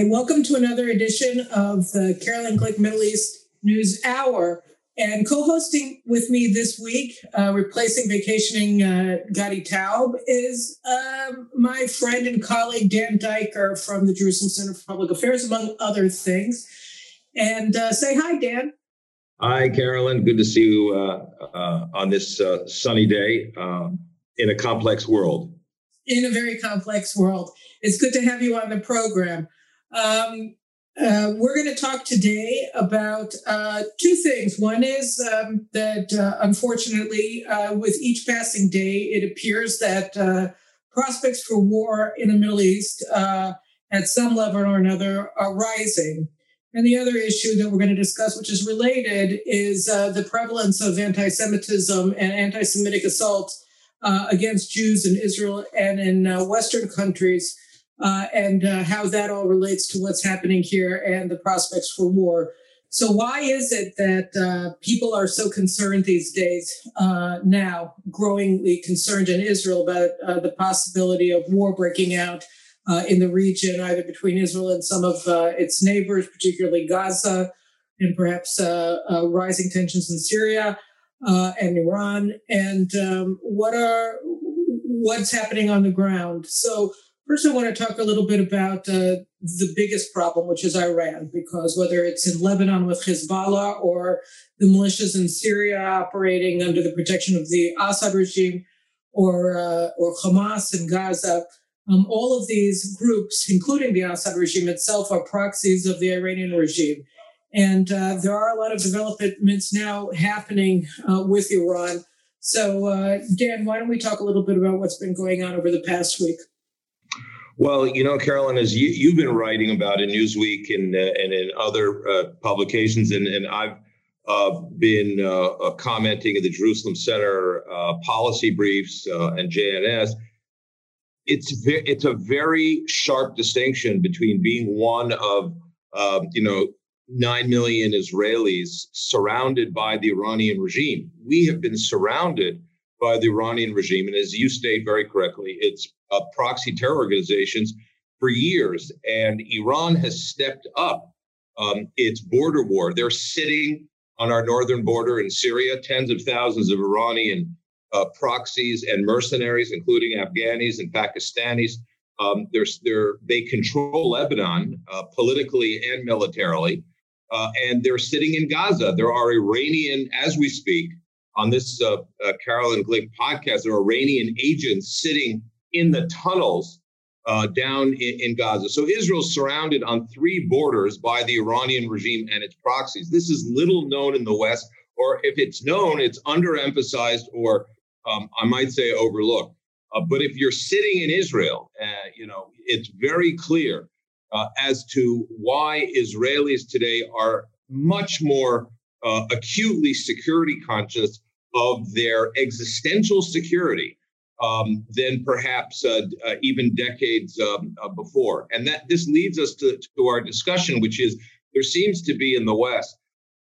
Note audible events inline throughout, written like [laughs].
Hi, welcome to another edition of the Caroline Glick Middle East News Hour. And co hosting with me this week, uh, replacing vacationing uh, Gadi Taub, is um, my friend and colleague Dan Diker from the Jerusalem Center for Public Affairs, among other things. And uh, say hi, Dan. Hi, Caroline. Good to see you uh, uh, on this uh, sunny day in a complex world. In a very complex world. It's good to have you on the program. Um, uh, we're going to talk today about uh, two things. One is um, that uh, unfortunately, uh, with each passing day, it appears that uh, prospects for war in the Middle East uh, at some level or another are rising. And the other issue that we're going to discuss, which is related, is the prevalence of anti Semitism and anti Semitic assaults against Jews in Israel and in Western countries uh, and uh, how that all relates to what's happening here and the prospects for war. So, why is it that uh, people are so concerned these days uh, now, growingly concerned in Israel about uh, the possibility of war breaking out uh, in the region, either between Israel and some of its neighbors, particularly Gaza, and perhaps rising tensions in Syria and Iran? And um, what are what's happening on the ground? So, First, I want to talk a little bit about uh, the biggest problem, which is Iran, because whether it's in Lebanon with Hezbollah or the militias in Syria operating under the protection of the Assad regime or, uh, or Hamas in Gaza, um, all of these groups, including the Assad regime itself, are proxies of the Iranian regime. And uh, there are a lot of developments now happening uh, with Iran. So, uh, Dan, why don't we talk a little bit about what's been going on over the past week? Well, you know, Caroline, as you, have been writing about in Newsweek and uh, and in other uh, publications, and and I've uh, been uh, uh, commenting at the Jerusalem Center uh, policy briefs and JNS. It's ve- it's a very sharp distinction between being one of um, you know nine million Israelis surrounded by the Iranian regime. We have been surrounded by the Iranian regime, and as you state very correctly, it's uh, proxy terror organizations for years. And Iran has stepped up um, its border war. They're sitting on our northern border in Syria, tens of thousands of Iranian uh, proxies and mercenaries, including Afghanis and Pakistanis. Um, they're, they're, they control Lebanon uh, politically and militarily, uh, and they're sitting in Gaza. There are Iranian, as we speak, on this uh, uh, Caroline Glick podcast, there are Iranian agents sitting in the tunnels uh, down in, in, Gaza. So Israel's surrounded on three borders by the Iranian regime and its proxies. This is little known in the West, or if it's known, it's underemphasized or um, I might say overlooked. Uh, but if you're sitting in Israel, uh, you know it's very clear uh, as to why Israelis today are much more uh, acutely security conscious of their existential security um, than perhaps uh, uh, even decades um, uh, before. And that this leads us to, to our discussion, which is there seems to be in the West,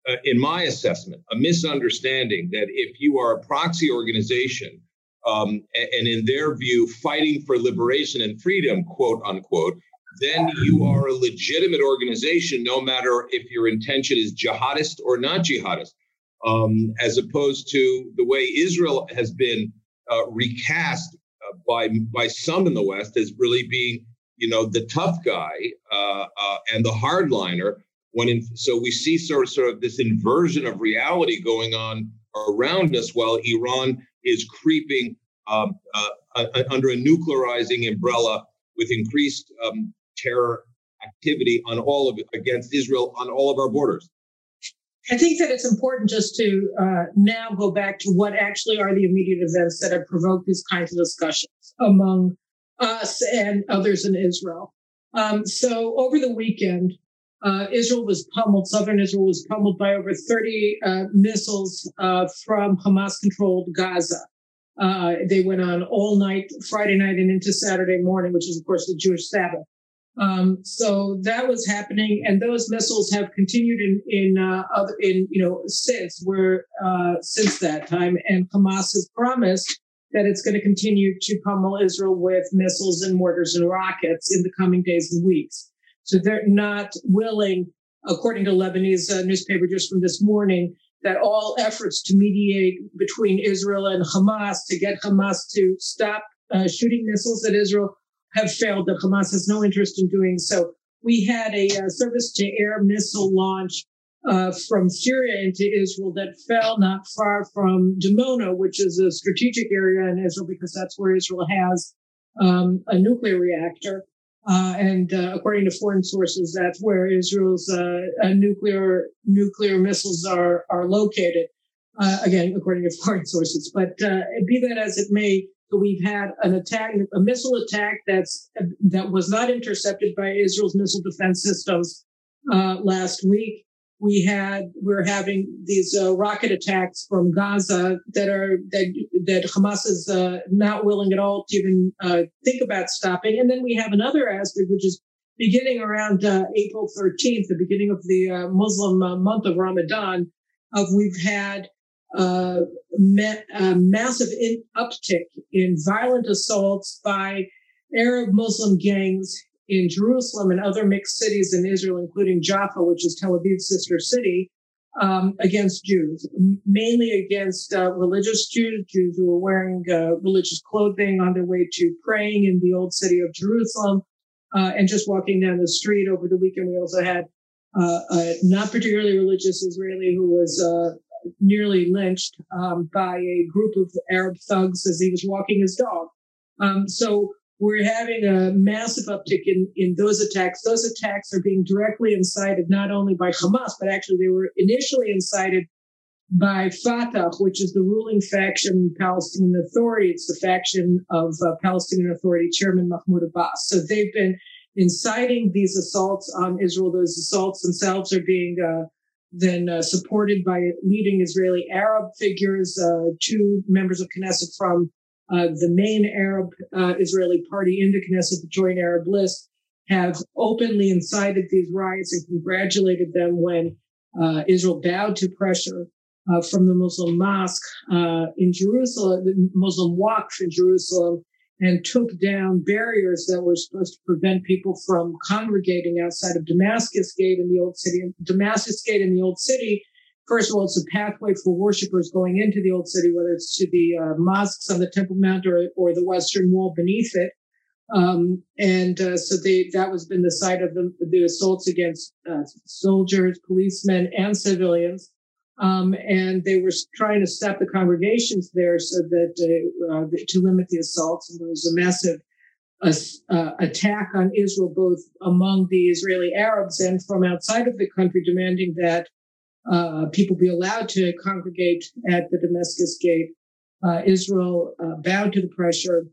uh, in my assessment, a misunderstanding that if you are a proxy organization um, and, and in their view fighting for liberation and freedom, quote unquote, then you are a legitimate organization, no matter if your intention is jihadist or not jihadist, um, as opposed to the way Israel has been uh, recast uh, by by some in the West as really being, you know, the tough guy uh, uh, and the hardliner. When in, so we see sort of sort of this inversion of reality going on around us, while Iran is creeping um, uh, under a nuclearizing umbrella with increased um, terror activity on all of against Israel on all of our borders. I think that it's important just to uh, now go back to what actually are the immediate events that have provoked these kinds of discussions among us and others in Israel. Um, so over the weekend, uh, Israel was pummeled, southern Israel was pummeled by over 30 uh, missiles uh, from Hamas controlled Gaza. Uh, they went on all night, Friday night and into Saturday morning, which is, of course, the Jewish Sabbath. Um, so that was happening, and those missiles have continued in in uh, other in you know since where uh, since that time. And Hamas has promised that it's going to continue to pummel Israel with missiles and mortars and rockets in the coming days and weeks. So they're not willing, according to Lebanese uh, newspaper just from this morning, that all efforts to mediate between Israel and Hamas to get Hamas to stop uh, shooting missiles at Israel have failed. That Hamas has no interest in doing so. We had a uh, surface to air missile launch uh, from Syria into Israel that fell not far from Dimona, which is a strategic area in Israel because that's where Israel has um, a nuclear reactor. Uh, and uh, according to foreign sources, that's where Israel's uh, nuclear nuclear missiles are are located. Uh, again, according to [laughs] foreign sources. But uh, be that as it may, we've had an attack, a missile attack that's that was not intercepted by Israel's missile defense systems uh, last week we had we're having these uh, rocket attacks from Gaza that are that that Hamas is uh, not willing at all to even uh, think about stopping. And then we have another aspect, which is beginning around uh, April 13th, the beginning of the uh, Muslim month of Ramadan. Of we've had ma- a massive in- uptick in violent assaults by Arab Muslim gangs in Jerusalem and other mixed cities in Israel, including Jaffa, which is Tel Aviv's sister city, um, against Jews, mainly against uh, religious Jews, Jews who were wearing uh, religious clothing on their way to praying in the old city of Jerusalem, uh, and just walking down the street over the weekend. We also had uh, a not particularly religious Israeli who was uh, nearly lynched um, by a group of Arab thugs as he was walking his dog. Um, so we're having a massive uptick in, in those attacks. Those attacks are being directly incited not only by Hamas, but actually they were initially incited by Fatah, which is the ruling faction in Palestinian Authority. It's the faction of uh, Palestinian Authority Chairman Mahmoud Abbas. So they've been inciting these assaults on Israel. Those assaults themselves are being uh, then uh, supported by leading Israeli Arab figures, uh, two members of Knesset from uh, the main Arab uh, Israeli party in the Knesset, the Joint Arab List, have openly incited these riots and congratulated them when uh, Israel bowed to pressure uh, from the Muslim mosque uh, in Jerusalem, the Muslim Waqf in Jerusalem, and took down barriers that were supposed to prevent people from congregating outside of Damascus Gate in the old city. Damascus Gate in the old city First of all, it's a pathway for worshippers going into the old city, whether it's to the uh, mosques on the Temple Mount or, or the Western Wall beneath it. Um, and uh, so they, that was been the site of the, the assaults against uh, soldiers, policemen, and civilians. Um, and they were trying to stop the congregations there so that uh, uh, to limit the assaults. And there was a massive uh, attack on Israel, both among the Israeli Arabs and from outside of the country, demanding that uh, people be allowed to congregate at the Damascus Gate. Uh, Israel uh, bowed to the pressure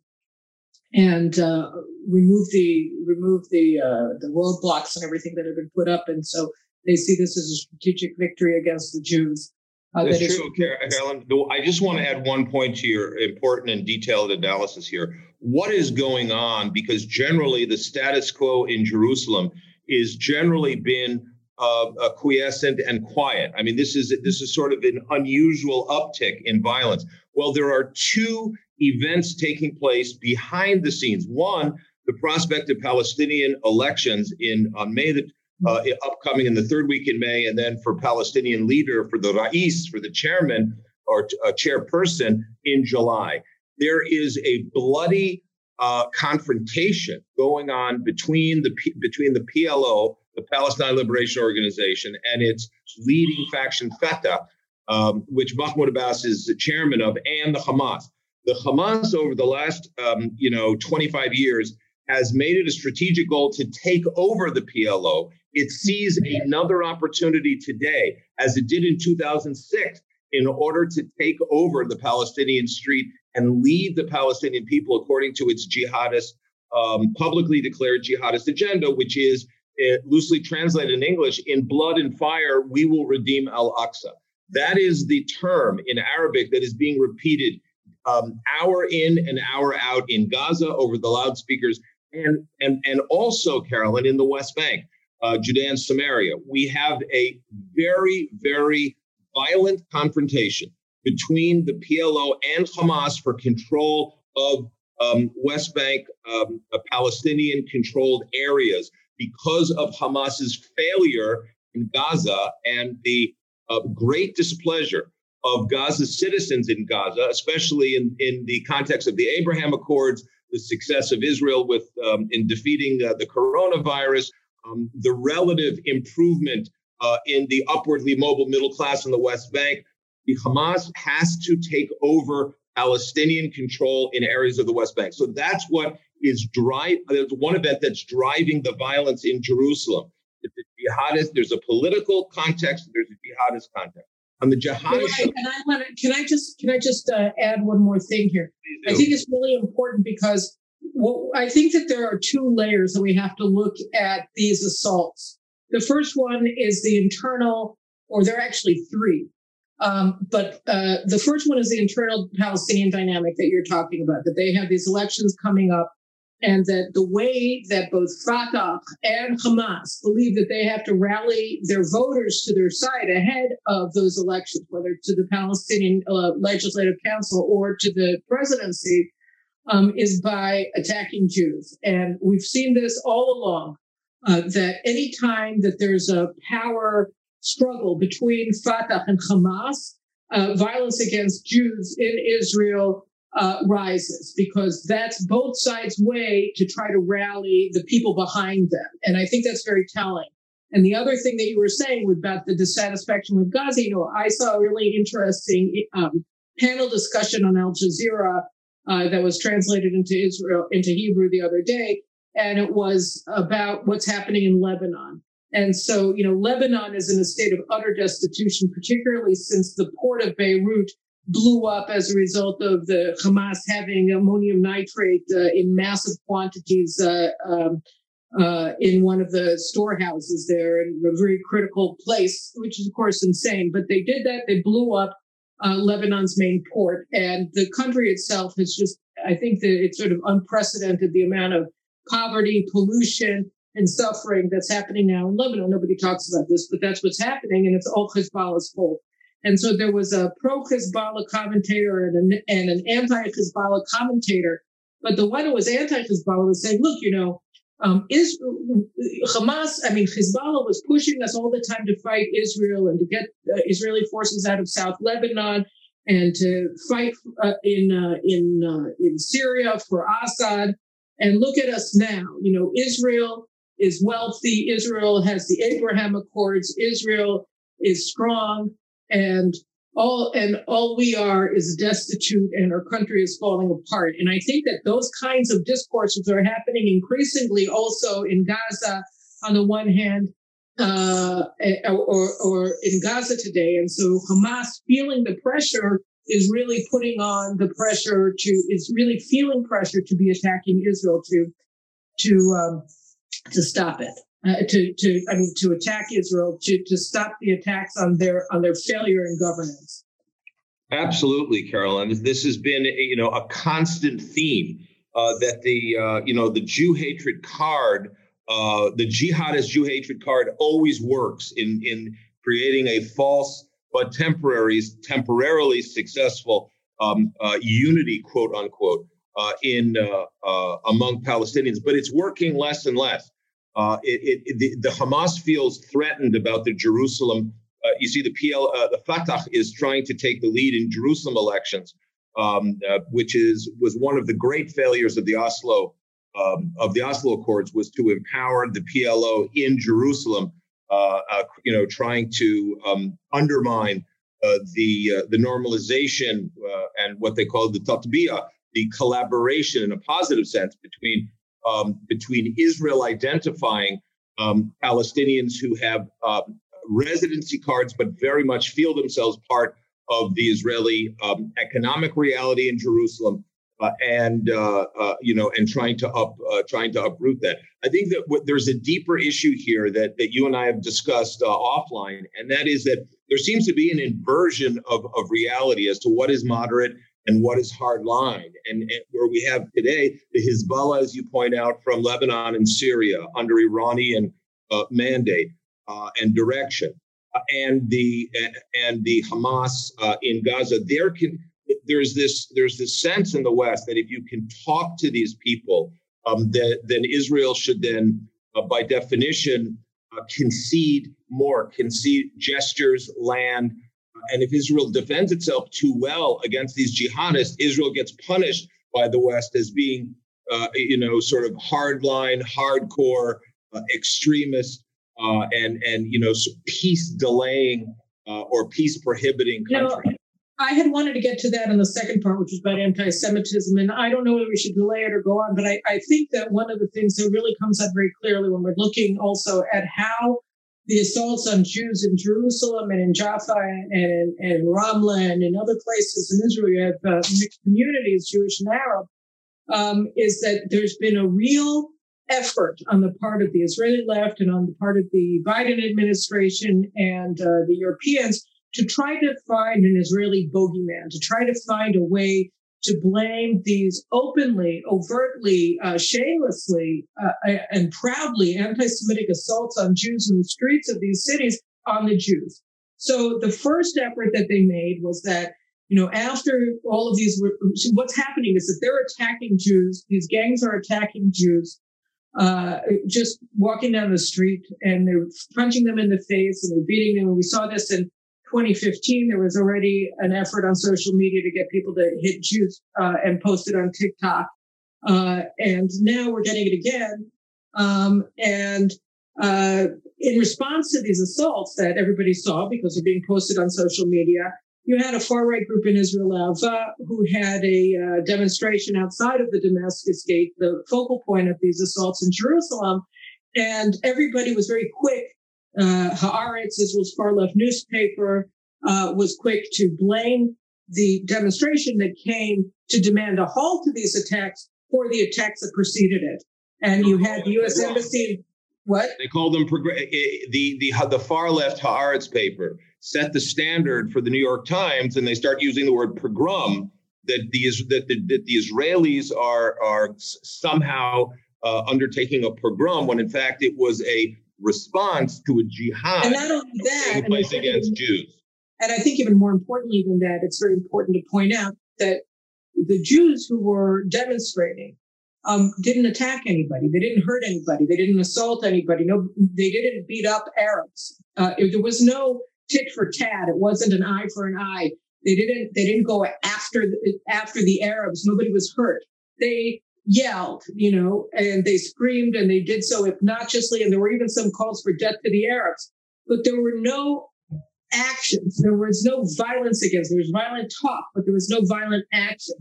and uh, removed the remove the uh, the roadblocks and everything that had been put up, and so they see this as a strategic victory against the Jews. Uh, That's that true, Caroline. I just want to add one point to your important and detailed analysis here. What is going on? Because generally, the status quo in Jerusalem is generally been uh, uh, quiescent and quiet. I mean, this is this is sort of an unusual uptick in violence. Well, there are two events taking place behind the scenes. One, the prospect of Palestinian elections in on May the uh, upcoming in the third week in May, and then for Palestinian leader for the Rais for the chairman or uh, chairperson in July. There is a bloody uh, confrontation going on between the between the PLO the Palestine Liberation Organization, and its leading faction, Fatah, um, which Mahmoud Abbas is the chairman of, and the Hamas. The Hamas, over the last, um, you know, 25 years, has made it a strategic goal to take over the PLO. It sees another opportunity today, as it did in 2006, in order to take over the Palestinian street and lead the Palestinian people according to its jihadist, um, publicly declared jihadist agenda, which is it, loosely translated in English, in blood and fire, we will redeem Al Aqsa. That is the term in Arabic that is being repeated um, hour in and hour out in Gaza over the loudspeakers, and and and also, Caroline, in the West Bank, uh, Judea and Samaria. We have a very very violent confrontation between the PLO and Hamas for control of um, West Bank um, uh, Palestinian controlled areas because of Hamas's failure in Gaza and the uh, great displeasure of Gaza's citizens in Gaza, especially in, in the context of the Abraham Accords, the success of Israel with um, in defeating uh, the coronavirus, um, the relative improvement uh, in the upwardly mobile middle class in the West Bank. The Hamas has to take over Palestinian control in areas of the West Bank. So that's what is drive. There's one event that's driving the violence in Jerusalem. It's a jihadist. There's a political context. There's a jihadist context. On the jihadist. Right, and I want to. Can I just can I just uh, add one more thing here? I think it's really important because well, I think that there are two layers that we have to look at these assaults. The first one is the internal, or there are actually three. Um, but uh, the first one is the internal Palestinian dynamic that you're talking about, that they have these elections coming up, and that the way that both Fatah and Hamas believe that they have to rally their voters to their side ahead of those elections, whether to the Palestinian uh, Legislative Council or to the presidency, um, is by attacking Jews. And we've seen this all along. Uh, that any time that there's a power struggle between Fatah and Hamas, uh, violence against Jews in Israel uh, rises because that's both sides' way to try to rally the people behind them. And I think that's very telling. And the other thing that you were saying about the dissatisfaction with Gaza, you know, I saw a really interesting um, panel discussion on Al Jazeera uh, that was translated into Israel into Hebrew the other day, and it was about what's happening in Lebanon. And so, you know, Lebanon is in a state of utter destitution, particularly since the port of Beirut blew up as a result of the Hamas having ammonium nitrate uh, in massive quantities uh, um, uh, in one of the storehouses there in a very critical place, which is, of course, insane. But they did that. They blew up uh, Lebanon's main port. And the country itself has just, I think that it's sort of unprecedented the amount of poverty, pollution, and suffering that's happening now in Lebanon. Nobody talks about this, but that's what's happening, and it's all Hezbollah's fault. And so there was a pro Hezbollah commentator and an, and an anti Hezbollah commentator. But the one who was anti Hezbollah was saying, look, you know, um, is Hamas, I mean, Hezbollah was pushing us all the time to fight Israel and to get uh, Israeli forces out of South Lebanon and to fight uh, in uh, in uh, in Syria for Assad. And look at us now. You know, Israel is wealthy. Israel has the Abraham Accords. Israel is strong and all and all we are is destitute and our country is falling apart. And i think that those kinds of discourses are happening increasingly also in gaza on the one hand uh, or, or in gaza today. And so hamas feeling the pressure is really putting on the pressure to is really feeling pressure to be attacking israel to to um, to stop it uh, to to I mean to attack Israel to to stop the attacks on their on their failure in governance. Absolutely, Caroline. This has been you know a constant theme uh, that the uh, you know the Jew hatred card, uh, the jihadist Jew hatred card, always works in in creating a false but temporary temporarily successful um, uh, unity, quote unquote, in among Palestinians. But it's working less and less. Uh, it, it, the, the, Hamas feels threatened about the Jerusalem. Uh, you see, the PL, uh, the Fatah is trying to take the lead in Jerusalem elections, um, uh, which is was one of the great failures of the Oslo um, of the Oslo Accords was to empower the PLO in Jerusalem. Uh, uh, you know, trying to um, undermine the the normalization and what they call the tatbiyah, the collaboration in a positive sense between um, between Israel identifying um, Palestinians who have uh, residency cards, but very much feel themselves part of the Israeli um, economic reality in Jerusalem, uh, and uh, uh you know, and trying to up uh, trying to uproot that. I think that there's a deeper issue here that that you and I have discussed uh, offline, and that is that there seems to be an inversion of of reality as to what is moderate and what is hard line. And, and, where we have today the Hezbollah, as you point out, from Lebanon and Syria under Iranian uh, mandate uh, and direction, uh, and the and the Hamas uh, in Gaza. There can there's this there's this sense in the West that if you can talk to these people, um, that then Israel should then uh, by definition, uh, concede more, concede gestures, land. And if Israel defends itself too well against these jihadists, Israel gets punished by the West as being, uh, you know, sort of hardline, hardcore, uh, extremist, uh, and and you know, peace delaying uh, or peace prohibiting country. I had wanted to get to that in the second part, which is about anti-Semitism, and I don't know whether we should delay it or go on, but I, I think that one of the things that really comes out very clearly when we're looking also at how the assaults on Jews in Jerusalem and in Jaffa and, and Ramla and in other places in Israel, you have uh, mixed communities, Jewish and Arab, um, is that there's been a real effort on the part of the Israeli left and on the part of the Biden administration and uh, the Europeans to try to find an Israeli bogeyman, to try to find a way to blame these openly, overtly, uh, shamelessly, uh, and proudly anti-Semitic assaults on Jews in the streets of these cities on the Jews. So the first effort that they made was that, you know, after all of these, what's happening is that they're attacking Jews. These gangs are attacking Jews, uh, just walking down the street and they're punching them in the face and they're beating them. And we saw this in 2015, there was already an effort on social media to get people to hit Jews uh, and post it on TikTok. Uh, and now we're getting it again. Um, and uh, in response to these assaults that everybody saw because they're being posted on social media, you had a far right group in Israel Ahava who had a uh, demonstration outside of the Damascus Gate, the focal point of these assaults in Jerusalem. And everybody was very quick uh, Haaretz, Israel's far left newspaper, uh, was quick to blame the demonstration that came to demand a halt to these attacks for the attacks that preceded it. And you had the U.S. Embassy. What they called them eh, eh, the the the far left Haaretz paper set the standard for the New York Times, and they start using the word pogrom that the that the, that the Israelis are are somehow uh, undertaking a pogrom when in fact it was a response to a jihad and not only that, place against Jews. And I think even more importantly than that, it's very important to point out that the Jews who were demonstrating um, didn't attack anybody. They didn't hurt anybody. They didn't assault anybody. No, they didn't beat up Arabs. Uh, there was no tit for tat. It wasn't an eye for an eye. They didn't. They didn't go after the, after the Arabs. Nobody was hurt. They yelled, you know, and they screamed and they did so obnoxiously. And there were even some calls for death to the Arabs, but there were no actions. There was no violence against. There was violent talk, but there was no violent action.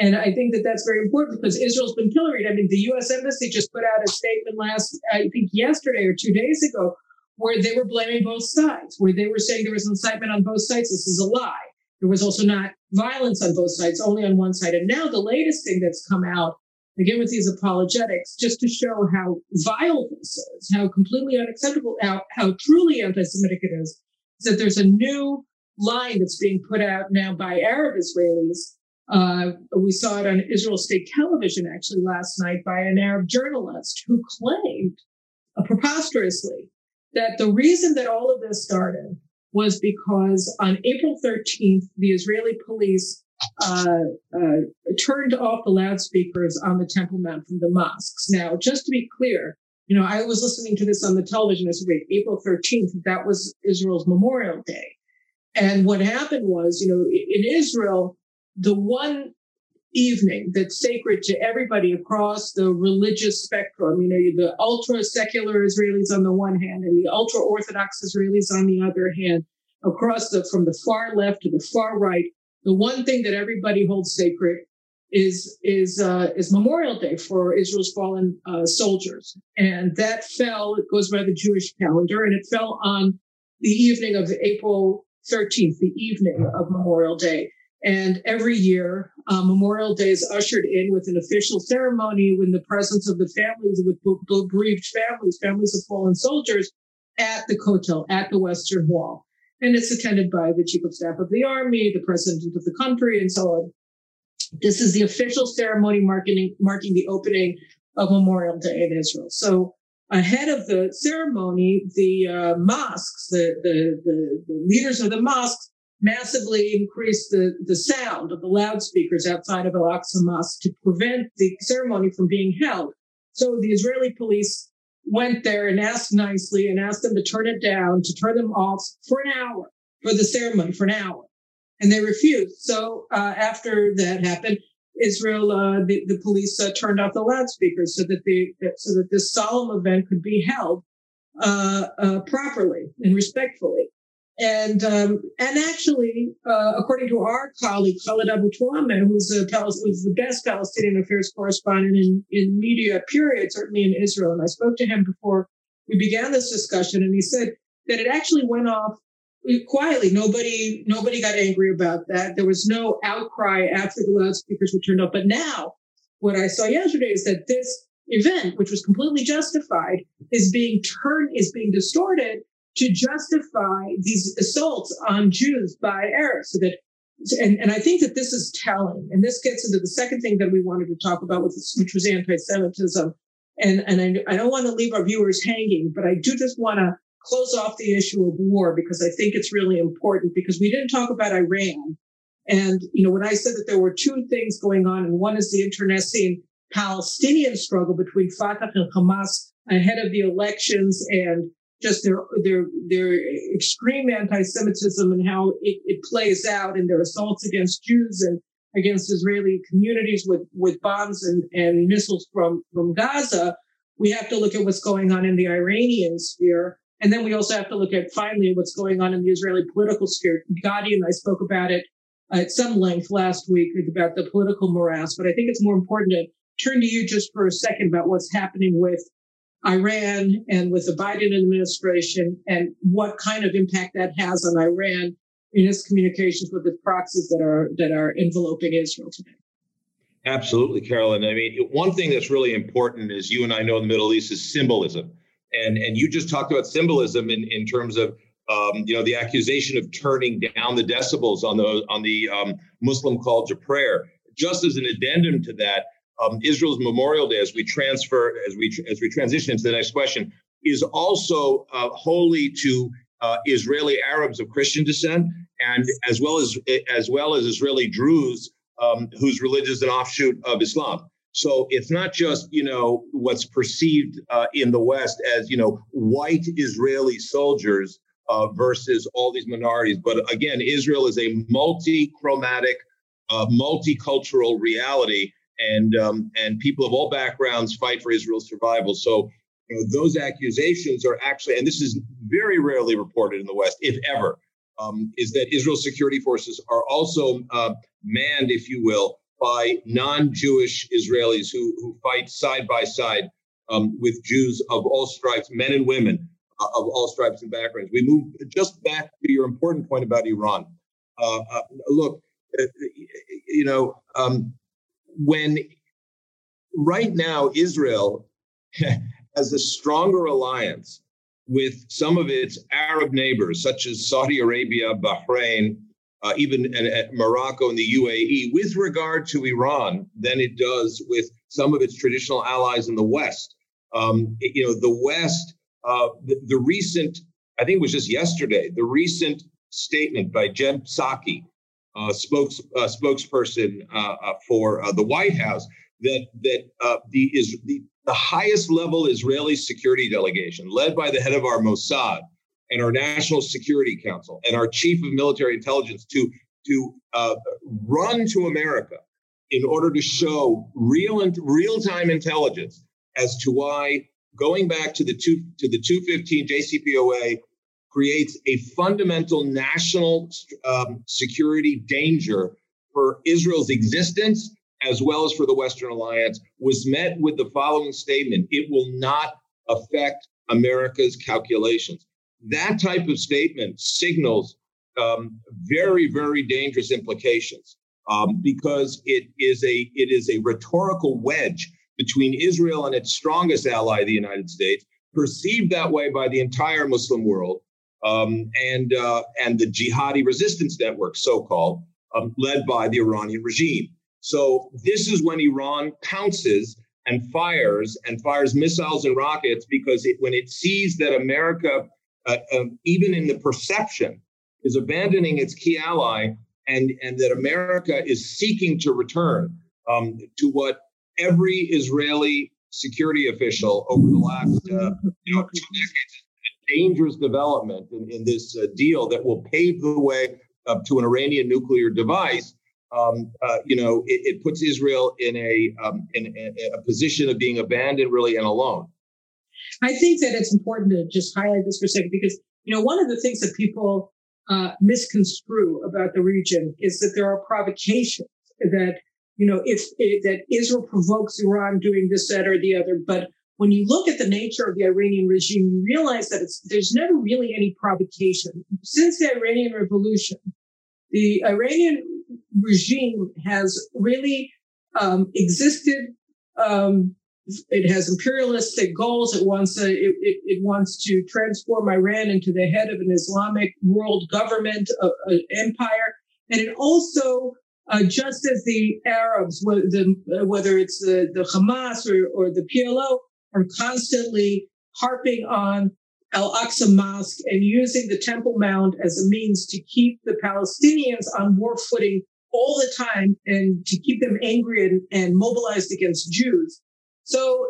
And I think that that's very important because Israel's been pilloried. I mean, the U.S. Embassy just put out a statement last, I think yesterday or two days ago, where they were blaming both sides, where they were saying there was incitement on both sides. This is a lie. There was also not violence on both sides, only on one side. And now the latest thing that's come out again with these apologetics, just to show how vile this is, how completely unacceptable, how, how truly anti-Semitic it is, is that there's a new line that's being put out now by Arab Israelis. Uh, we saw it on Israel State Television actually last night by an Arab journalist who claimed, uh, preposterously, that the reason that all of this started was because on April 13th, the Israeli police uh, uh, turned off the loudspeakers on the Temple Mount from the mosques. Now, just to be clear, you know, I was listening to this on the television this week, April 13th, that was Israel's Memorial Day. And what happened was, you know, in Israel, the one evening that's sacred to everybody across the religious spectrum, you know, the ultra secular Israelis on the one hand and the ultra Orthodox Israelis on the other hand, across the, from the far left to the far right, the one thing that everybody holds sacred is is uh, is Memorial Day for Israel's fallen uh, soldiers, and that fell. It goes by the Jewish calendar, and it fell on the evening of April 13th, the evening of Memorial Day. And every year, uh, Memorial Day is ushered in with an official ceremony in the presence of the families, with bereaved families, families of fallen soldiers, at the Kotel, at the Western Wall and it's attended by the chief of staff of the army, the president of the country, and so on. This is the official ceremony marking, marking the opening of Memorial Day in Israel. So ahead of the ceremony, the uh, mosques, the, the, the, the, leaders of the mosques massively increased the, the sound of the loudspeakers outside of Al-Aqsa Mosque to prevent the ceremony from being held. So the Israeli police went there and asked nicely and asked them to turn it down, to turn them off for an hour for the ceremony for an hour, and they refused. So uh, after that happened, Israel, uh, the, the police uh, turned off the loudspeakers so that the so that this solemn event could be held uh, uh, properly and respectfully. And um, and actually, uh, according to our colleague Khaled Abu Toameh, who's a the best Palestinian affairs correspondent in, in media, period, certainly in Israel, and I spoke to him before we began this discussion, and he said that it actually went off quietly. Nobody nobody got angry about that. There was no outcry after the loudspeakers were turned up. But now, what I saw yesterday is that this event, which was completely justified, is being turned is being distorted to justify these assaults on Jews by Arabs. So that, and, and I think that this is telling. And this gets into the second thing that we wanted to talk about, which was anti-Semitism. And, and I, I don't want to leave our viewers hanging, but I do just want to close off the issue of war because I think it's really important because we didn't talk about Iran. And, you know, when I said that there were two things going on, and one is the internecine Palestinian struggle between Fatah and Hamas ahead of the elections and just their their their extreme anti-Semitism and how it, it plays out in their assaults against Jews and against Israeli communities with with bombs and, and missiles from from Gaza. We have to look at what's going on in the Iranian sphere. And then we also have to look at finally what's going on in the Israeli political sphere. Gadi and I spoke about it at some length last week about the political morass, but I think it's more important to turn to you just for a second about what's happening with Iran and with the Biden administration and what kind of impact that has on Iran in its communications with the proxies that are that are enveloping Israel today. Absolutely, Caroline. I mean, one thing that's really important is you and I know in the Middle East is symbolism. And and you just talked about symbolism in, in terms of um, you know the accusation of turning down the decibels on the on the um, Muslim call to prayer. Just as an addendum to that, um, Israel's Memorial Day, as we transfer, as we as we transition into the next question, is also uh, holy to uh, Israeli Arabs of Christian descent, and as well as as well as Israeli Druze, um, whose religion is an offshoot of Islam. So it's not just you know what's perceived uh, in the West as you know white Israeli soldiers uh, versus all these minorities, but again, Israel is a multi-chromatic, uh, multicultural reality and um, and people of all backgrounds fight for Israel's survival. So you know, those accusations are actually, and this is very rarely reported in the West, if ever, um, is that Israel's security forces are also uh, manned, if you will, by non-Jewish Israelis who who fight side by side um, with Jews of all stripes, men and women uh, of all stripes and backgrounds. We move just back to your important point about Iran. Uh, uh look, uh, you know, um, when right now Israel [laughs] has a stronger alliance with some of its Arab neighbors, such as Saudi Arabia, Bahrain, uh, even Morocco and the UAE, with regard to Iran, than it does with some of its traditional allies in the West. Um, you know, the West, uh, the, the, recent, I think it was just yesterday, the recent statement by Jen Psaki, spokes, uh, spokesperson uh, uh for uh, the White House that that uh, the is the, the highest level Israeli security delegation, led by the head of our Mossad and our National Security Council and our chief of military intelligence, to to run to America in order to show real and real time intelligence as to why going back to the two to the 215 JCPOA creates a fundamental national um, security danger for Israel's existence as well as for the Western alliance was met with the following statement it will not affect America's calculations. That type of statement signals um, very, very dangerous implications um, because it is a it is a rhetorical wedge between Israel and its strongest ally, the United States, perceived that way by the entire Muslim world, um, and uh, and the jihadi resistance network, so-called, um, led by the Iranian regime. So this is when Iran pounces and fires and fires missiles and rockets because it, when it sees that America, uh, um, even in the perception, is abandoning its key ally and and that America is seeking to return um, to what every Israeli security official over the last uh, you know, two decades. Dangerous development in, in this uh, deal that will pave the way to an Iranian nuclear device. Um, uh, you know, it, it, puts Israel in a um, in a, a position of being abandoned, really, and alone. I think that it's important to just highlight this for a second because you know one of the things that people uh, misconstrue about the region is that there are provocations that you know if, if that Israel provokes Iran doing this, that, or the other. But when you look at the nature of the Iranian regime, you realize that there's never really any provocation since the Iranian Revolution. The Iranian regime has really um, existed um, it has imperialistic goals. It wants a, it, it, it, wants to transform Iran into the head of an Islamic world government empire, and it also, uh, just as the Arabs, whether, the, whether it's the, the Hamas or, or the PLO, are constantly harping on Al Aqsa Mosque and using the Temple Mount as a means to keep the Palestinians on war footing all the time and to keep them angry and, and mobilized against Jews. So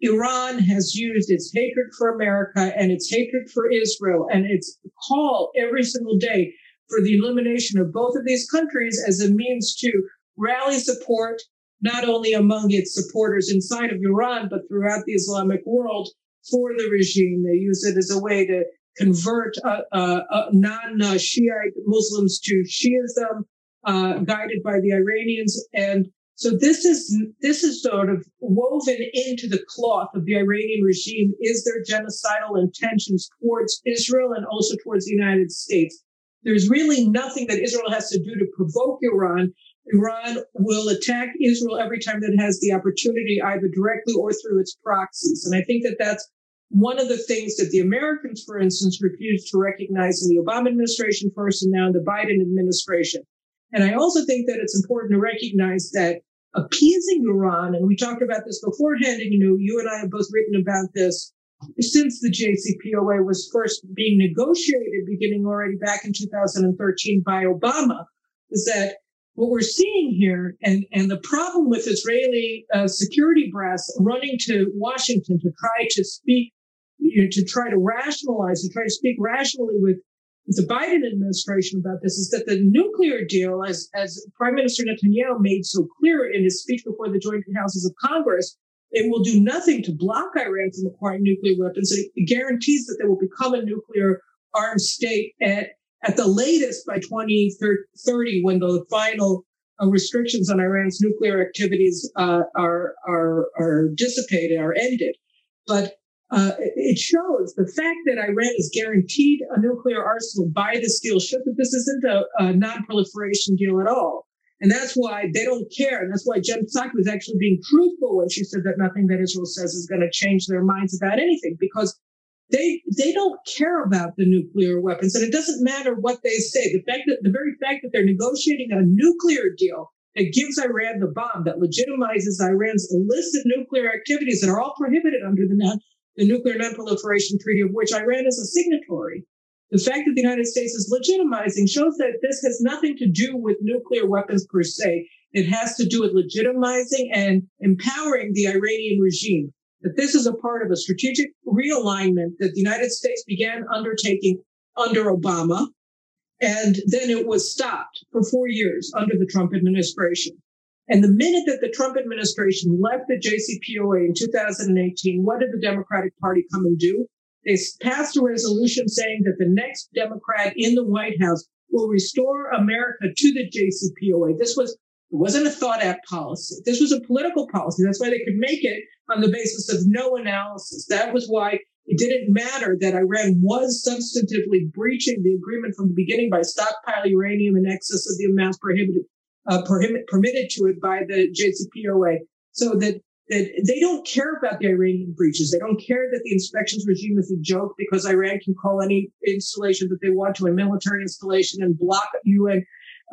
Iran has used its hatred for America and its hatred for Israel and its call every single day for the elimination of both of these countries as a means to rally support, not only among its supporters inside of Iran, but throughout the Islamic world for the regime. They use it as a way to convert uh, uh, uh, non-Shiite Muslims to Shiism, uh, guided by the Iranians. And so this is this is sort of woven into the cloth of the Iranian regime is their genocidal intentions towards Israel and also towards the United States. There's really nothing that Israel has to do to provoke Iran. Iran will attack Israel every time that it has the opportunity, either directly or through its proxies. And I think that that's one of the things that the Americans, for instance, refused to recognize in the Obama administration first and now in the Biden administration. And I also think that it's important to recognize that appeasing Iran, and we talked about this beforehand, and you know, you and I have both written about this since the JCPOA was first being negotiated, beginning already back in 2013 by Obama, is that what we're seeing here, and, and the problem with Israeli uh, security brass running to Washington to try to speak, you know, to try to rationalize, to try to speak rationally with the Biden administration about this is that the nuclear deal, as, as Prime Minister Netanyahu made so clear in his speech before the joint houses of Congress, it will do nothing to block Iran from acquiring nuclear weapons. It guarantees that they will become a nuclear armed state at, at the latest by 2030 when the final uh, restrictions on Iran's nuclear activities uh, are, are, are dissipated, are ended. But uh, it shows the fact that Iran is guaranteed a nuclear arsenal by this deal shows that this isn't a, a non-proliferation deal at all. And that's why they don't care. And that's why Jen Psaki was actually being truthful when she said that nothing that Israel says is going to change their minds about anything because they they don't care about the nuclear weapons. And it doesn't matter what they say. The fact that the very fact that they're negotiating a nuclear deal that gives Iran the bomb, that legitimizes Iran's illicit nuclear activities that are all prohibited under the the Nuclear Non-Proliferation Treaty, of which Iran is a signatory. The fact that the United States is legitimizing shows that this has nothing to do with nuclear weapons per se. It has to do with legitimizing and empowering the Iranian regime. That this is a part of a strategic realignment that the United States began undertaking under Obama. And then it was stopped for four years under the Trump administration. And the minute that the Trump administration left the JCPOA in 2018, what did the Democratic Party come and do? They passed a resolution saying that the next Democrat in the White House will restore America to the JCPOA. This was it wasn't a thought out policy. This was a political policy. That's why they could make it on the basis of no analysis. That was why it didn't matter that Iran was substantively breaching the agreement from the beginning by stockpiling uranium in excess of the amounts prohibited uh, permit, permitted to it by the JCPOA. So that, that they don't care about the Iranian breaches. They don't care that the inspections regime is a joke because Iran can call any installation that they want to a military installation and block UN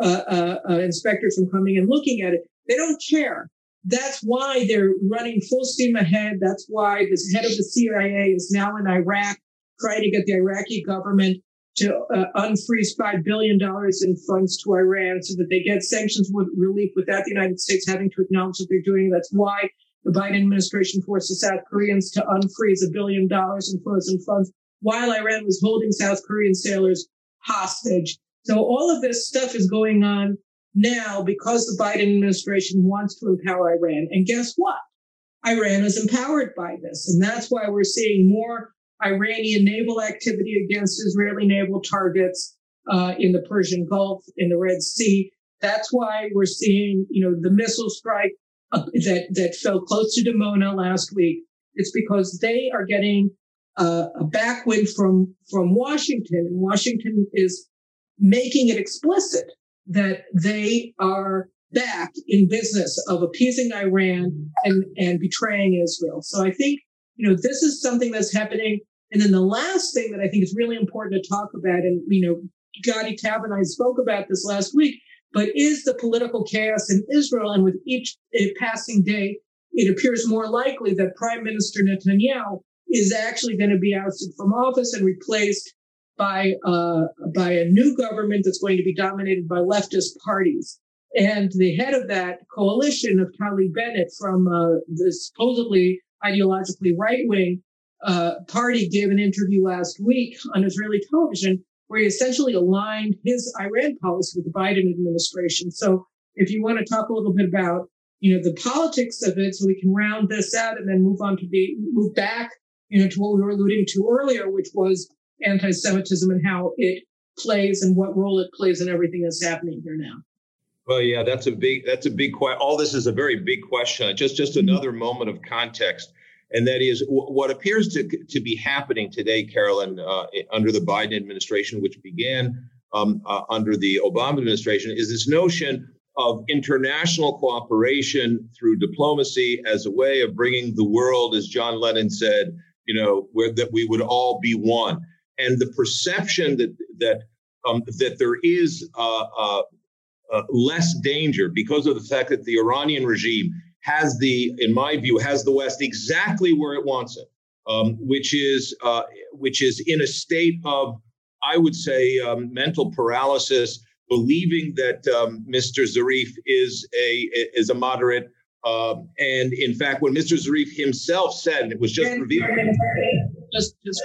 uh, uh, uh, inspectors from coming and looking at it. They don't care. That's why they're running full steam ahead. That's why this head of the CIA is now in Iraq trying to get the Iraqi government to uh, unfreeze $5 billion in funds to Iran so that they get sanctions with relief without the United States having to acknowledge that they're doing. That's why the Biden administration forced the South Koreans to unfreeze a billion dollars in frozen funds while Iran was holding South Korean sailors hostage. So all of this stuff is going on now because the Biden administration wants to empower Iran. And guess what? Iran is empowered by this. And that's why we're seeing more Iranian naval activity against Israeli naval targets uh, in the Persian Gulf, in the Red Sea. That's why we're seeing, you know, the missile strike uh, that that fell close to Dimona last week. It's because they are getting uh, a backwind from from Washington, and Washington is making it explicit that they are back in business of appeasing Iran and and betraying Israel. So I think you know this is something that's happening. And then the last thing that I think is really important to talk about, and you know, Gadi Taub and I spoke about this last week, but is the political chaos in Israel. And with each passing day, it appears more likely that Prime Minister Netanyahu is actually going to be ousted from office and replaced by uh, by a new government that's going to be dominated by leftist parties. And the head of that coalition of Naftali Bennett from uh, the supposedly ideologically right wing uh, party gave an interview last week on Israeli television where he essentially aligned his Iran policy with the Biden administration. So if you want to talk a little bit about, you know, the politics of it, so we can round this out and then move on to the move back, you know, to what we were alluding to earlier, which was anti-Semitism and how it plays and what role it plays in everything that's happening here now. Well, yeah, that's a big that's a big question. All this is a very big question. Just just mm-hmm. another moment of context and that is w- what appears to, to be happening today, Caroline, uh, under the Biden administration, which began um, uh, under the Obama administration, is this notion of international cooperation through diplomacy as a way of bringing the world, as John Lennon said, you know, where that we would all be one, and the perception that that um, that there is uh, uh, uh less danger because of the fact that the Iranian regime has the, in my view, has the West exactly where it wants it, um, which is uh, which is in a state of, I would say, um, mental paralysis, believing that um, Mr. Zarif is a is a moderate. Um, and in fact, when Mr. Zarif himself said, it was just revealed. Just, just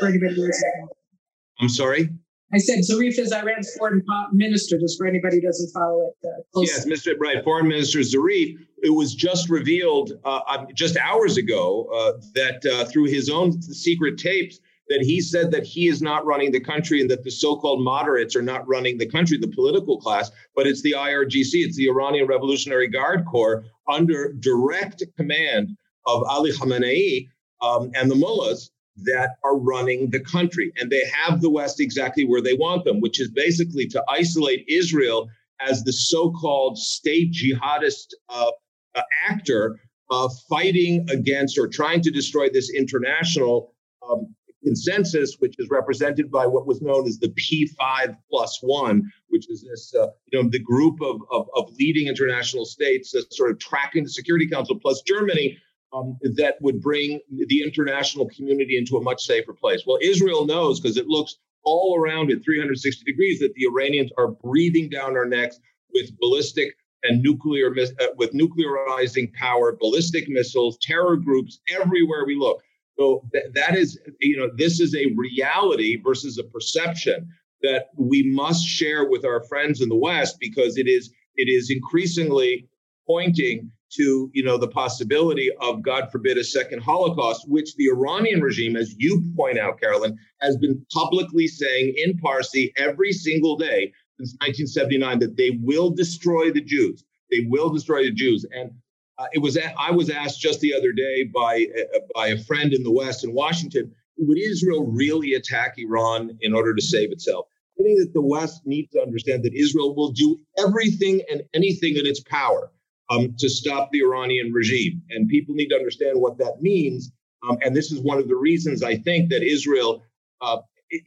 I'm sorry. I said Zarif is Iran's foreign minister, just for anybody who doesn't follow it uh, closely. Yes, Mr. Right, Foreign Minister Zarif. It was just revealed uh, um, just hours ago uh, that uh, through his own secret tapes that he said that he is not running the country and that the so-called moderates are not running the country, the political class, but it's the IRGC, it's the Iranian Revolutionary Guard Corps under direct command of Ali Khamenei um, and the mullahs that are running the country. And they have the West exactly where they want them, which is basically to isolate Israel as the so called state jihadist uh, uh, actor uh, fighting against or trying to destroy this international um, consensus, which is represented by what was known as the P5 plus one, which is this, uh, you know, the group of, of, of leading international states that sort of tracking the Security Council plus Germany um, that would bring the international community into a much safer place. Well, Israel knows because it looks all around it 360 degrees that the Iranians are breathing down our necks with ballistic and nuclear uh, with nuclearizing power, ballistic missiles, terror groups everywhere we look. So th- that is, you know, this is a reality versus a perception that we must share with our friends in the West because it is it is increasingly pointing to you know the possibility of god forbid a second holocaust which the iranian regime as you point out caroline has been publicly saying in parsi every single day since 1979 that they will destroy the jews. They will destroy the jews. And uh, it was i was asked just the other day by uh, by a friend in the west in washington would israel really attack iran in order to save itself? I think that the west needs to understand that israel will do everything and anything in its power um, to stop the Iranian regime. And people need to understand what that means. Um, and this is one of the reasons I think that Israel, uh,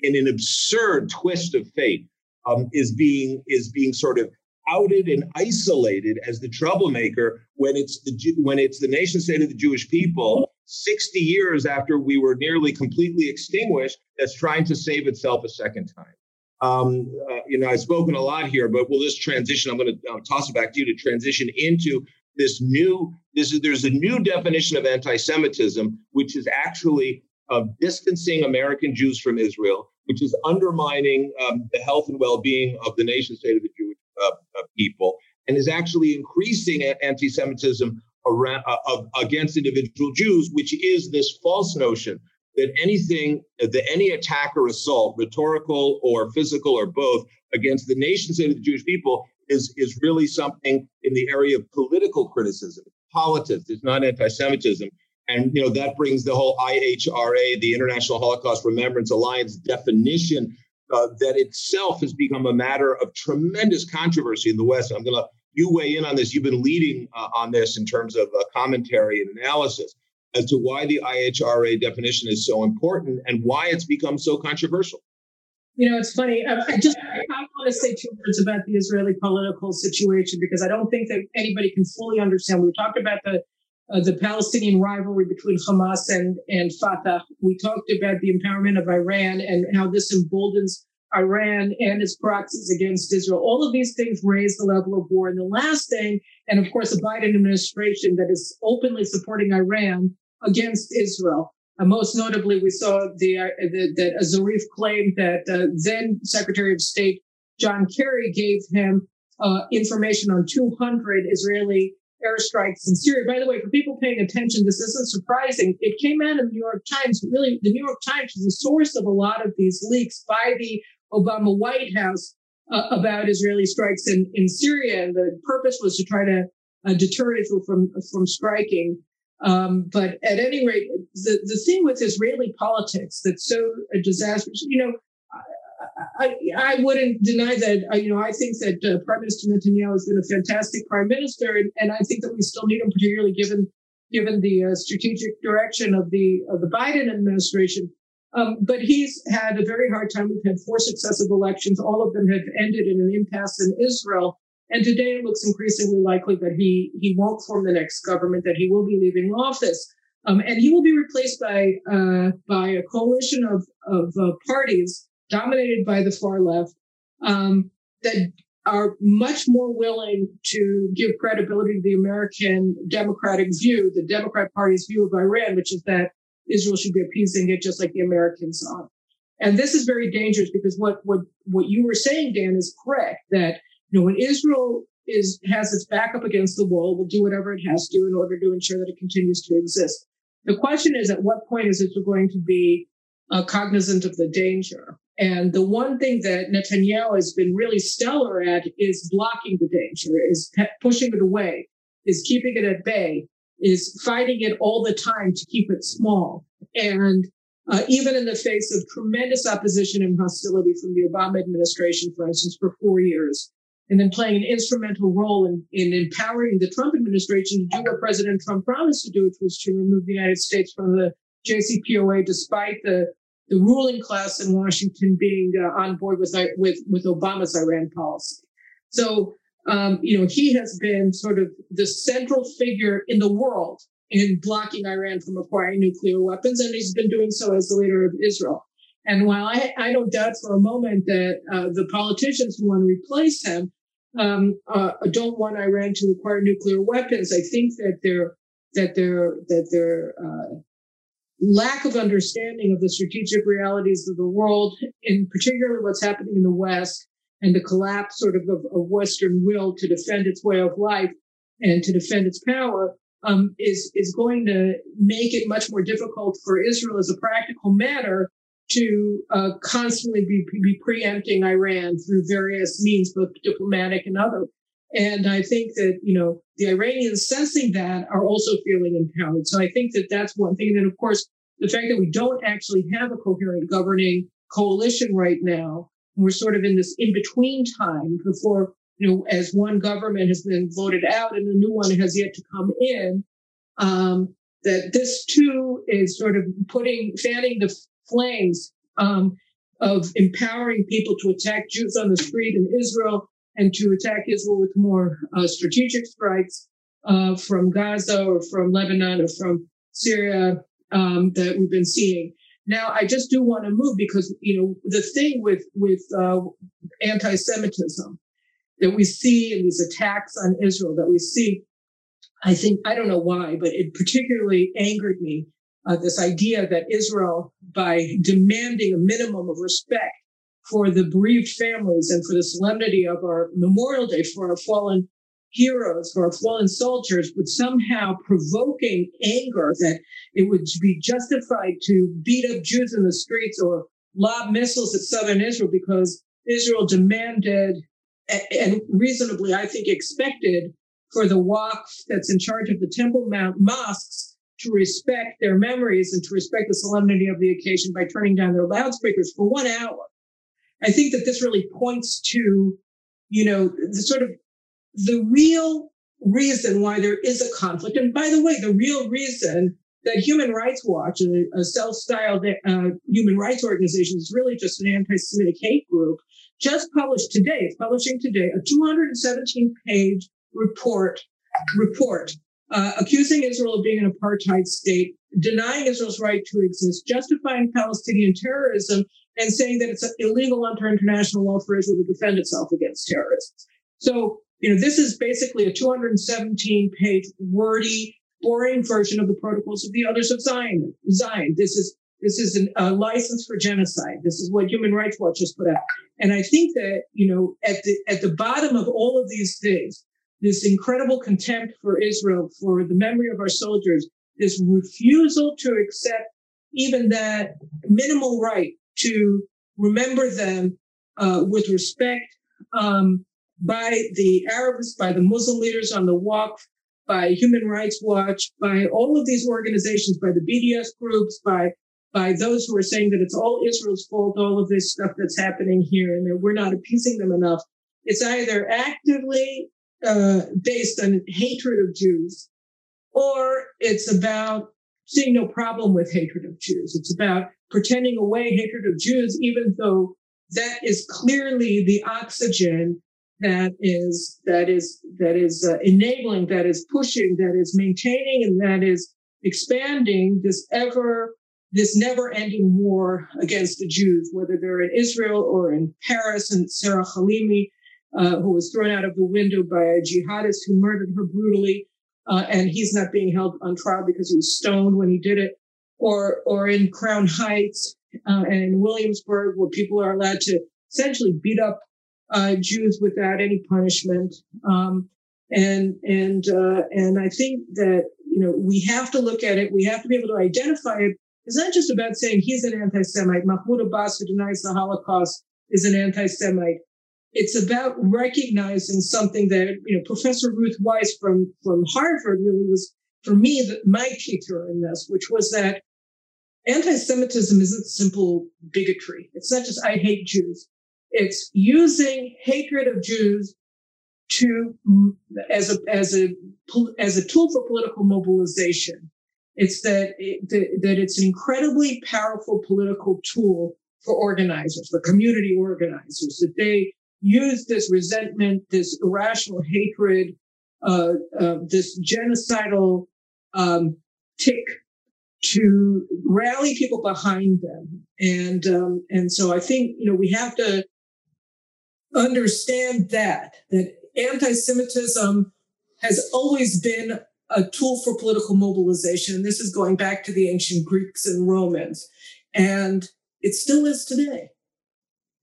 in an absurd twist of fate, um, is being is being sort of outed and isolated as the troublemaker when it's the when it's the nation state of the Jewish people 60 years after we were nearly completely extinguished that's trying to save itself a second time. Um, uh, you know, I've spoken a lot here, but we'll just transition. I'm going to uh, toss it back to you to transition into this new this is there's a new definition of anti-Semitism, which is actually uh, distancing American Jews from Israel, which is undermining um, the health and well-being of the nation state of the Jewish uh, uh, people, and is actually increasing anti-Semitism around, against individual Jews, which is this false notion that anything, that any attack or assault, rhetorical or physical or both, against the nation state of the Jewish people is, is really something in the area of political criticism, politics. It's not anti-Semitism. And you know that brings the whole IHRA, the International Holocaust Remembrance Alliance definition uh, that itself has become a matter of tremendous controversy in the West. I'm going to you weigh in on this. You've been leading uh, on this in terms of uh, commentary and analysis as to why the IHRA definition is so important and why it's become so controversial. You know, it's funny. Um, I just I want to say two words about the Israeli political situation because I don't think that anybody can fully understand. We talked about the uh, the Palestinian rivalry between Hamas and and Fatah. We talked about the empowerment of Iran and how this emboldens Iran and its proxies against Israel. All of these things raise the level of war. And the last thing, and of course, the Biden administration that is openly supporting Iran against Israel. Uh, most notably, we saw the, uh, the that Zarif claimed that uh, then Secretary of State John Kerry gave him uh, information on 200 Israeli airstrikes in Syria. By the way, for people paying attention, this isn't surprising. It came out in the New York Times. Really, the New York Times is the source of a lot of these leaks by the Obama White House uh, about Israeli strikes in, in Syria. And the purpose was to try to uh, deter Israel from, from striking. Um, but at any rate, the, the thing with Israeli politics that's so disastrous, you know, I, I, wouldn't deny that. Uh, you know, I think that uh, Prime Minister Netanyahu has been a fantastic prime minister, and, and I think that we still need him, particularly given given the uh, strategic direction of the of the Biden administration. Um, but he's had a very hard time. We've had four successive elections. All of them have ended in an impasse in Israel. And today it looks increasingly likely that he, he won't form the next government, that he will be leaving office. Um, and he will be replaced by, uh, by a coalition of, of uh, parties dominated by the far left um, that are much more willing to give credibility to the American Democratic view, the Democrat Party's view of Iran, which is that Israel should be appeasing it just like the Americans are. And this is very dangerous because what, what, what you were saying, Dan, is correct that you know, when Israel is has its back up against the wall, will do whatever it has to in order to ensure that it continues to exist. The question is, at what point is Israel going to be uh, cognizant of the danger? And the one thing that Netanyahu has been really stellar at is blocking the danger, is pe- pushing it away, is keeping it at bay, is fighting it all the time to keep it small. And uh, even in the face of tremendous opposition and hostility from the Obama administration, for instance, for four years, and then playing an instrumental role in, in empowering the Trump administration to do what President Trump promised to do, which was to remove the United States from the JCPOA, despite the, the ruling class in Washington being uh, on board with, with, with Obama's Iran policy. So, um, you know, he has been sort of the central figure in the world in blocking Iran from acquiring nuclear weapons, and he's been doing so as the leader of Israel. And while I, I don't doubt for a moment that uh, the politicians who want to replace him um, uh, don't want Iran to acquire nuclear weapons, I think that their that their that their uh, lack of understanding of the strategic realities of the world, in particularly what's happening in the West, and the collapse sort of of, of Western will to defend its way of life and to defend its power, um, is is going to make it much more difficult for Israel as a practical matter to uh, constantly be, be preempting Iran through various means, both diplomatic and other. And I think that, you know, the Iranians sensing that are also feeling empowered. So I think that that's one thing. And then, of course, the fact that we don't actually have a coherent governing coalition right now, we're sort of in this in between time before, you know, as one government has been voted out and a new one has yet to come in. Um, that this too is sort of putting, fanning the flames um, of empowering people to attack Jews on the street in Israel and to attack Israel with more uh, strategic strikes uh, from Gaza or from Lebanon or from Syria um, that we've been seeing. Now, I just do want to move because you know the thing with with uh, anti-Semitism that we see in these attacks on Israel that we see I think, I don't know why, but it particularly angered me. Uh, this idea that Israel, by demanding a minimum of respect for the bereaved families and for the solemnity of our Memorial Day for our fallen heroes, for our fallen soldiers, would somehow provoking anger that it would be justified to beat up Jews in the streets or lob missiles at southern Israel because Israel demanded and reasonably, I think, expected for the Waqf that's in charge of the Temple Mount mosques to respect their memories and to respect the solemnity of the occasion by turning down their loudspeakers for one hour. I think that this really points to, you know, the sort of the real reason why there is a conflict. And by the way, the real reason that Human Rights Watch, a, a self-styled uh, human rights organization, is really just an anti-Semitic hate group, just published today. It's publishing today a 217-page report report uh, accusing Israel of being an apartheid state, denying Israel's right to exist, justifying Palestinian terrorism, and saying that it's illegal under international law for Israel to defend itself against terrorists. So, you know, this is basically a 217 page wordy, boring version of the protocols of the Elders of Zion. Zion. This is this is an, a license for genocide. This is what Human Rights Watch just put out. And I think that, you know, at the at the bottom of all of these things, this incredible contempt for Israel, for the memory of our soldiers, this refusal to accept even that minimal right to remember them uh, with respect um, by the Arabs, by the Muslim leaders on the Waqf, by Human Rights Watch, by all of these organizations, by the BDS groups, by by those who are saying that it's all Israel's fault, all of this stuff that's happening here, and that we're not appeasing them enough. It's either actively uh, based on hatred of Jews, or it's about seeing no problem with hatred of Jews. It's about pretending away hatred of Jews, even though that is clearly the oxygen that is that is that is uh, enabling, that is pushing, that is maintaining, and that is expanding this ever this never-ending war against the Jews, whether they're in Israel or in Paris, and Sarah Halimi uh, who was thrown out of the window by a jihadist who murdered her brutally, uh, and he's not being held on trial because he was stoned when he did it, or or in Crown Heights uh, and in Williamsburg, where people are allowed to essentially beat up uh, Jews without any punishment. Um, and and uh, and I think that you know we have to look at it. We have to be able to identify it. It's not just about saying he's an anti-Semite. Mahmoud Abbas, who denies the Holocaust, is an anti-Semite it's about recognizing something that you know professor ruth wisse from from harvard really was for me the, my teacher in this which was that anti-semitism isn't simple bigotry. It's not just i hate jews. It's using hatred of jews to as a as a as a tool for political mobilization. It's that it, that it's an incredibly powerful political tool for organizers, for community organizers, that they use this resentment, this irrational hatred, uh, uh, this genocidal um, tick to rally people behind them. And um, and so I think you know we have to understand that that anti-Semitism has always been a tool for political mobilization. This is going back to the ancient Greeks and Romans, and it still is today.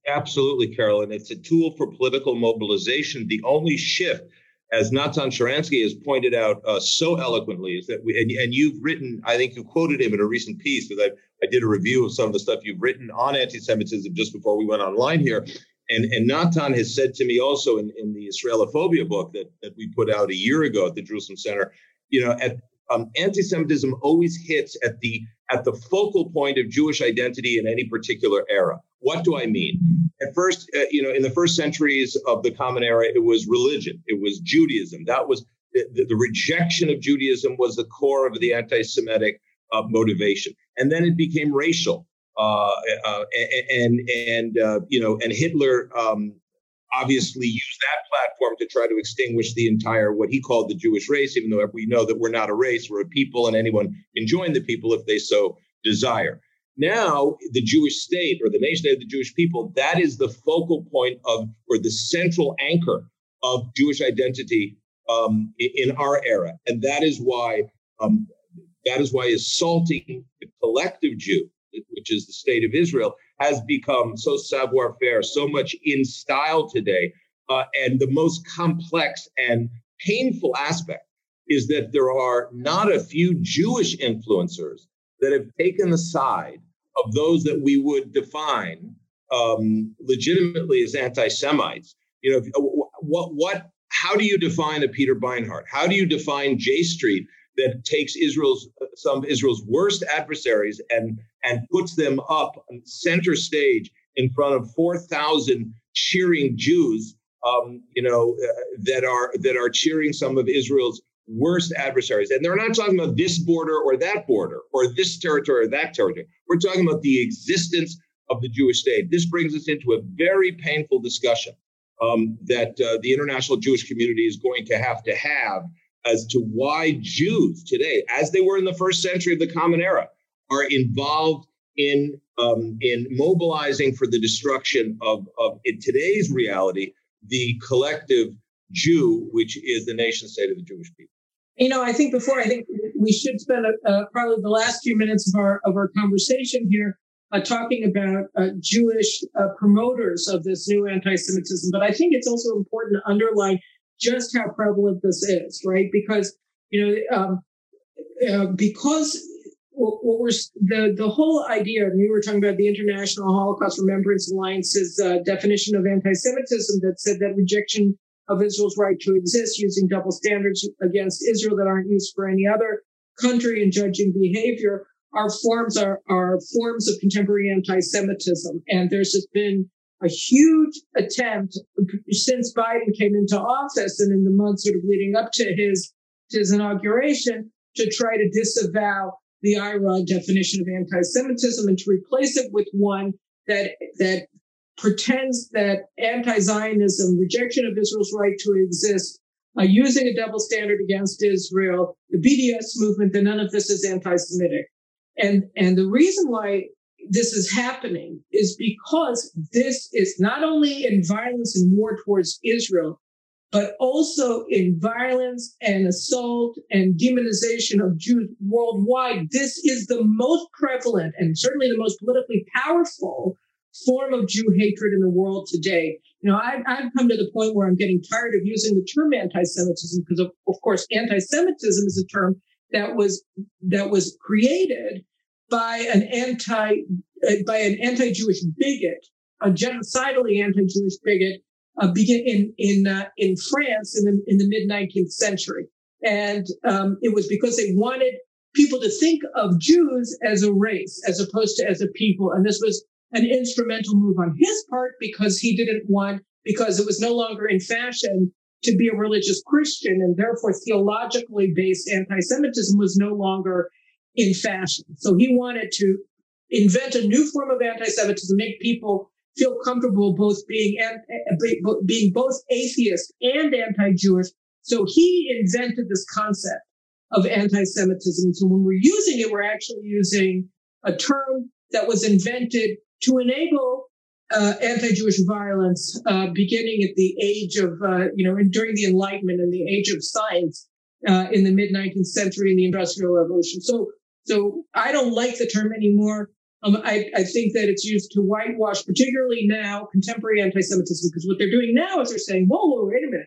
Absolutely, Caroline. It's a tool for political mobilization. The only shift, as Natan Sharansky has pointed out uh, so eloquently, is that we, and, and, you've written, I think you quoted him in a recent piece, because I, did a review of some of the stuff you've written on anti Semitism just before we went online here. And, and Natan has said to me also in, in the Israelophobia book that, that we put out a year ago at the Jerusalem Center, you know, at, um, anti-Semitism always hits at the at the focal point of Jewish identity in any particular era. What do I mean? At first, uh, you know, in the first centuries of the Common Era, it was religion, it was Judaism. That was the, the rejection of Judaism was the core of the anti-Semitic uh, motivation, and then it became racial. Uh, uh and and uh, you know, and Hitler um, obviously used that platform to try to extinguish the entire what he called the Jewish race, even though we know that we're not a race, we're a people, and anyone can join the people if they so desire. Now, the Jewish state or the nation of the Jewish people, that is the focal point of or the central anchor of Jewish identity um, in our era, and that is why um, that is why assaulting the collective Jew, which is the state of Israel, has become so savoir faire, so much in style today. Uh, and the most complex and painful aspect is that there are not a few Jewish influencers that have taken the side of those that we would define um, legitimately as anti-Semites. You know, what what how do you define a Peter Beinart? How do you define J Street that takes Israel's some of Israel's worst adversaries and and puts them up center stage in front of 4,000 cheering Jews, um, you know, uh, that are that are cheering some of Israel's worst adversaries. And they're not talking about this border or that border or this territory or that territory. We're talking about the existence of the Jewish state. This brings us into a very painful discussion um, that uh, the international Jewish community is going to have to have as to why Jews today, as they were in the first century of the Common Era, are involved in um, in mobilizing for the destruction of, of in today's reality the collective Jew, which is the nation state of the Jewish people. You know, I think before I think we should spend a, uh, probably the last few minutes of our of our conversation here uh, talking about uh, Jewish uh, promoters of this new anti-Semitism. But I think it's also important to underline just how prevalent this is, right? Because you know, um, uh, because what, we're the the whole idea, and we were talking about the International Holocaust Remembrance Alliance's uh, definition of anti-Semitism that said that rejection of Israel's right to exist using double standards against Israel that aren't used for any other country and judging behavior our forms are, are forms of contemporary anti-Semitism. And there's been a huge attempt since Biden came into office and in the months sort of leading up to his, his inauguration to try to disavow the IHRA definition of anti-Semitism and to replace it with one that, that pretends that anti-Zionism, rejection of Israel's right to exist, uh, using a double standard against Israel, the BDS movement, that none of this is anti-Semitic. And, and the reason why this is happening is because this is not only in violence and war towards Israel, but also in violence and assault and demonization of Jews worldwide. This is the most prevalent and certainly the most politically powerful form of Jew hatred in the world today. You know, I've, I've come to the point where I'm getting tired of using the term anti-Semitism because, of, of course, anti-Semitism is a term that was that was created by an anti by an anti-Jewish bigot, a genocidally anti-Jewish bigot, uh, begin in in uh, in France in the in the mid 19th century, and um, it was because they wanted people to think of Jews as a race as opposed to as a people, and this was an instrumental move on his part because he didn't want because it was no longer in fashion to be a religious Christian, and therefore theologically based anti-Semitism was no longer in fashion. So he wanted to invent a new form of anti-Semitism, make people feel comfortable both being being both atheist and anti-Jewish. So he invented this concept of anti-Semitism. So when we're using it, we're actually using a term that was invented to enable uh, anti-Jewish violence, uh, beginning at the age of, uh, you know, during the Enlightenment and the age of science uh, in the mid 19th century and the Industrial Revolution. So, so I don't like the term anymore. Um, I, I, think that it's used to whitewash, particularly now, contemporary anti-Semitism, because what they're doing now is they're saying, whoa, whoa, wait a minute.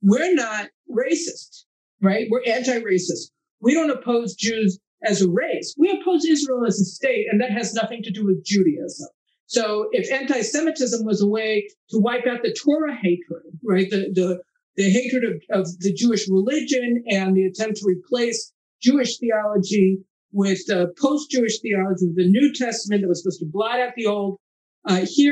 We're not racist, right? We're anti-racist. We don't oppose Jews as a race. We oppose Israel as a state, and that has nothing to do with Judaism. So if anti-Semitism was a way to wipe out the Torah hatred, right, the, the, the hatred of, of the Jewish religion and the attempt to replace Jewish theology with uh, post-Jewish theology, the New Testament that was supposed to blot out the old, uh, here